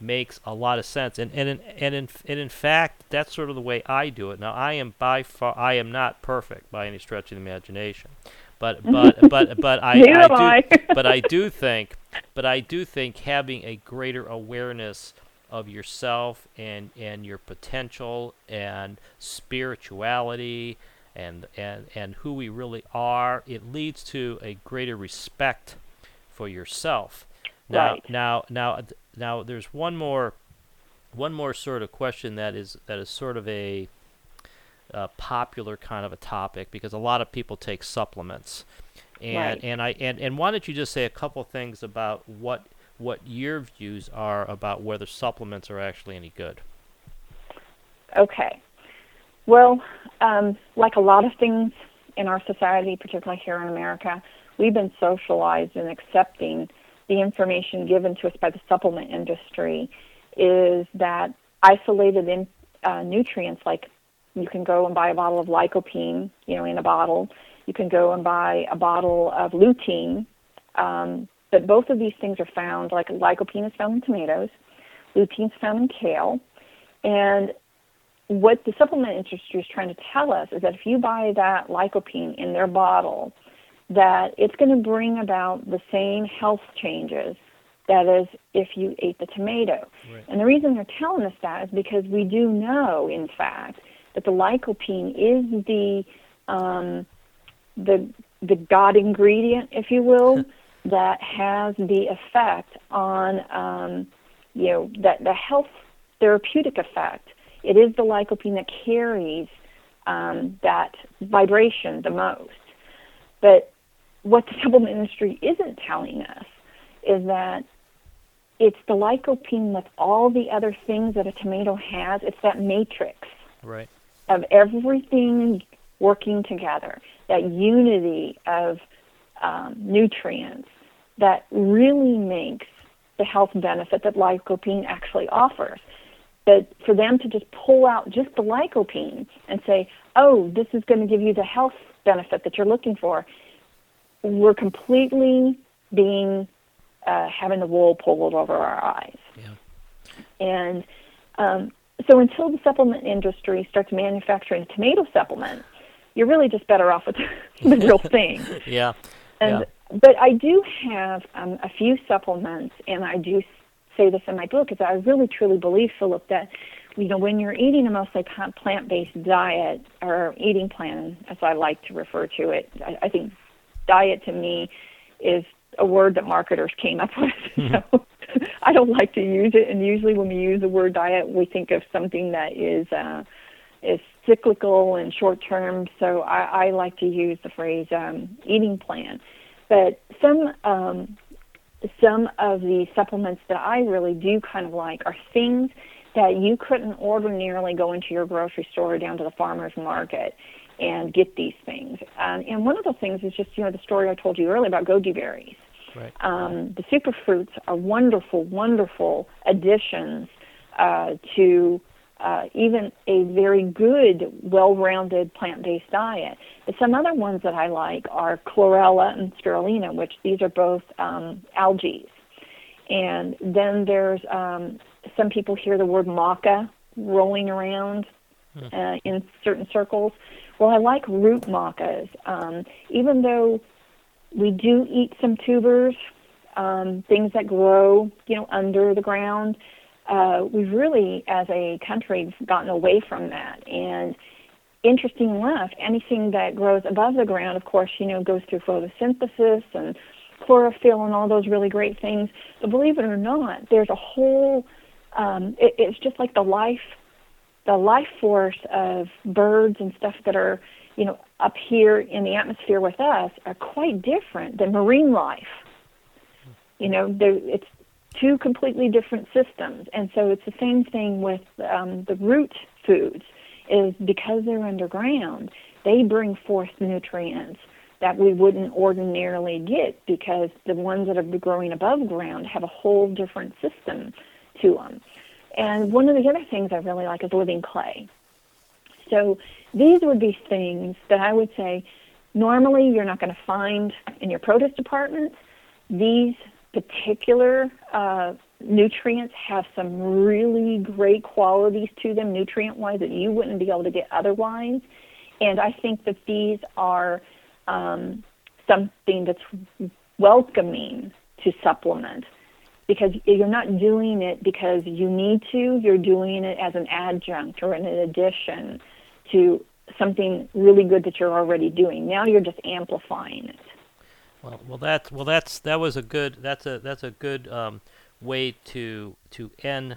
makes a lot of sense. And and in, and in and in fact, that's sort of the way I do it. Now, I am by far I am not perfect by any stretch of the imagination, but but but but I, I am I. do but I do think but I do think having a greater awareness of yourself and and your potential and spirituality and and and who we really are it leads to a greater respect for yourself now Right. now now now there's one more one more sort of question that is that is sort of a uh, popular kind of a topic because a lot of people take supplements and Right. and I and, and why don't you just say a couple things about what what your views are about whether supplements are actually any good Okay. Well, um, like a lot of things in our society, particularly here in America, we've been socialized in accepting the information given to us by the supplement industry is that isolated in, uh, nutrients, like you can go and buy a bottle of lycopene, you know, in a bottle. You can go and buy a bottle of lutein. Um, but both of these things are found, like lycopene is found in tomatoes, lutein is found in kale, and what the supplement industry is trying to tell us is that if you buy that lycopene in their bottle, that it's going to bring about the same health changes that is if you ate the tomato. Right. And the reason they're telling us that is because we do know, in fact, that the lycopene is the um, the the god ingredient, if you will, that has the effect on um, you know that the health therapeutic effect. It is the lycopene that carries um, that vibration the most. But what the supplement industry isn't telling us is that it's the lycopene with all the other things that a tomato has. It's that matrix right of everything working together, that unity of um, nutrients that really makes the health benefit that lycopene actually offers. But for them to just pull out just the lycopene and say, oh, this is going to give you the health benefit that you're looking for, we're completely being uh, having the wool pulled over our eyes. Yeah. And um, so until the supplement industry starts manufacturing tomato supplements, you're really just better off with the real thing. Yeah. And yeah. but I do have um, a few supplements, and I do say this in my book, is I really truly believe, Philip, that you know when you're eating a mostly plant-based diet or eating plan, as I like to refer to it, I, I think diet to me is a word that marketers came up with. Mm-hmm. So I don't like to use it. And usually, when we use the word diet, we think of something that is uh, is cyclical and short term. So I, I like to use the phrase um, eating plan. But some um, some of the supplements that I really do kind of like are things that you couldn't ordinarily go into your grocery store or down to the farmer's market and get these things. Um, and one of the things is just, you know, the story I told you earlier about goji berries. Right. Um, the superfruits are wonderful, wonderful additions uh, to uh, even a very good, well-rounded plant-based diet. But some other ones that I like are chlorella and spirulina, which these are both um, algae. And then there's um, some people hear the word maca rolling around uh, in certain circles. Well, I like root macas, um, even though we do eat some tubers, um, things that grow, you know, under the ground. Uh, we've really, as a country, gotten away from that. And interesting enough, anything that grows above the ground, of course, you know, goes through photosynthesis and chlorophyll and all those really great things. But believe it or not, there's a whole. Um, it, it's just like the life, the life force of birds and stuff that are, you know, up here in the atmosphere with us are quite different than marine life. You know, it's two completely different systems, and so it's the same thing with um, the root foods. Is because they're underground, they bring forth nutrients that we wouldn't ordinarily get because the ones that are growing above ground have a whole different system to them. And one of the other things I really like is living clay. So these would be things that I would say normally you're not going to find in your produce department. These particular uh, nutrients have some really great qualities to them, nutrient wise, that you wouldn't be able to get otherwise. And I think that these are um, something that's welcoming to supplement because you're not doing it because you need to, you're doing it as an adjunct or an addition to something really good that you're already doing. Now you're just amplifying it. Well, well, that's well, that's that was a good that's a that's a good um, way to to end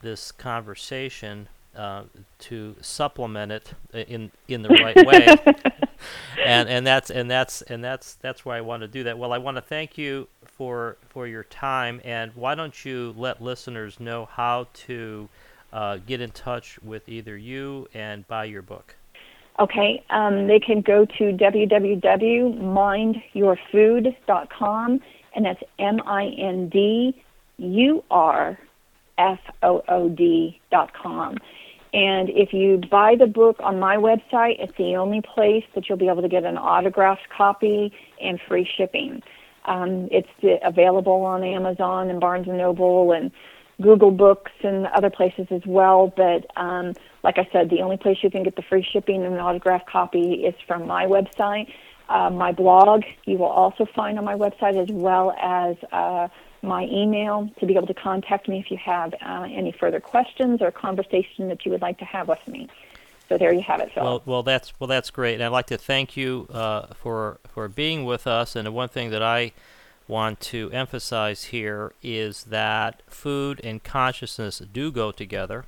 this conversation uh, to supplement it in in the right way, and and that's and that's and that's that's why I want to do that. Well, I want to thank you for for your time, and why don't you let listeners know how to uh, get in touch with either you and buy your book. Okay, um, they can go to www.mindyourfood.com, and that's M I N D U R F O O D.com. And if you buy the book on my website, it's the only place that you'll be able to get an autographed copy and free shipping. Um, it's available on Amazon and Barnes and Noble and Google Books and other places as well. But um, like I said, the only place you can get the free shipping and an autographed copy is from my website. Uh, my blog you will also find on my website as well as uh, my email to be able to contact me if you have uh, any further questions or conversation that you would like to have with me. So there you have it, Phil. Well, well, that's well, that's great, and I'd like to thank you uh, for for being with us. And the one thing that I want to emphasize here is that food and consciousness do go together.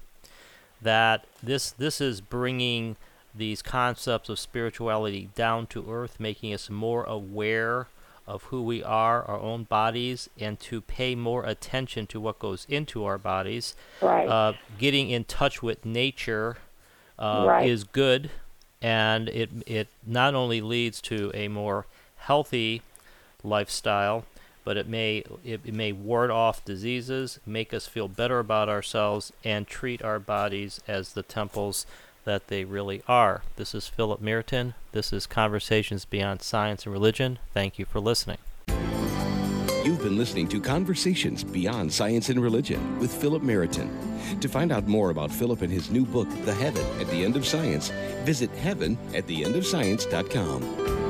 That this this is bringing these concepts of spirituality down to earth, making us more aware of who we are, our own bodies, and to pay more attention to what goes into our bodies. Right. Uh, getting in touch with nature uh, right. is good, and it it not only leads to a more healthy lifestyle, but it may it, it may ward off diseases, make us feel better about ourselves, and treat our bodies as the temples that they really are. This is Philip Meriton. This is Conversations Beyond Science and Religion. Thank you for listening. You've been listening to Conversations Beyond Science and Religion with Philip Meriton. To find out more about Philip and his new book, The Heaven at the End of Science, visit heavenattheendofscience.com.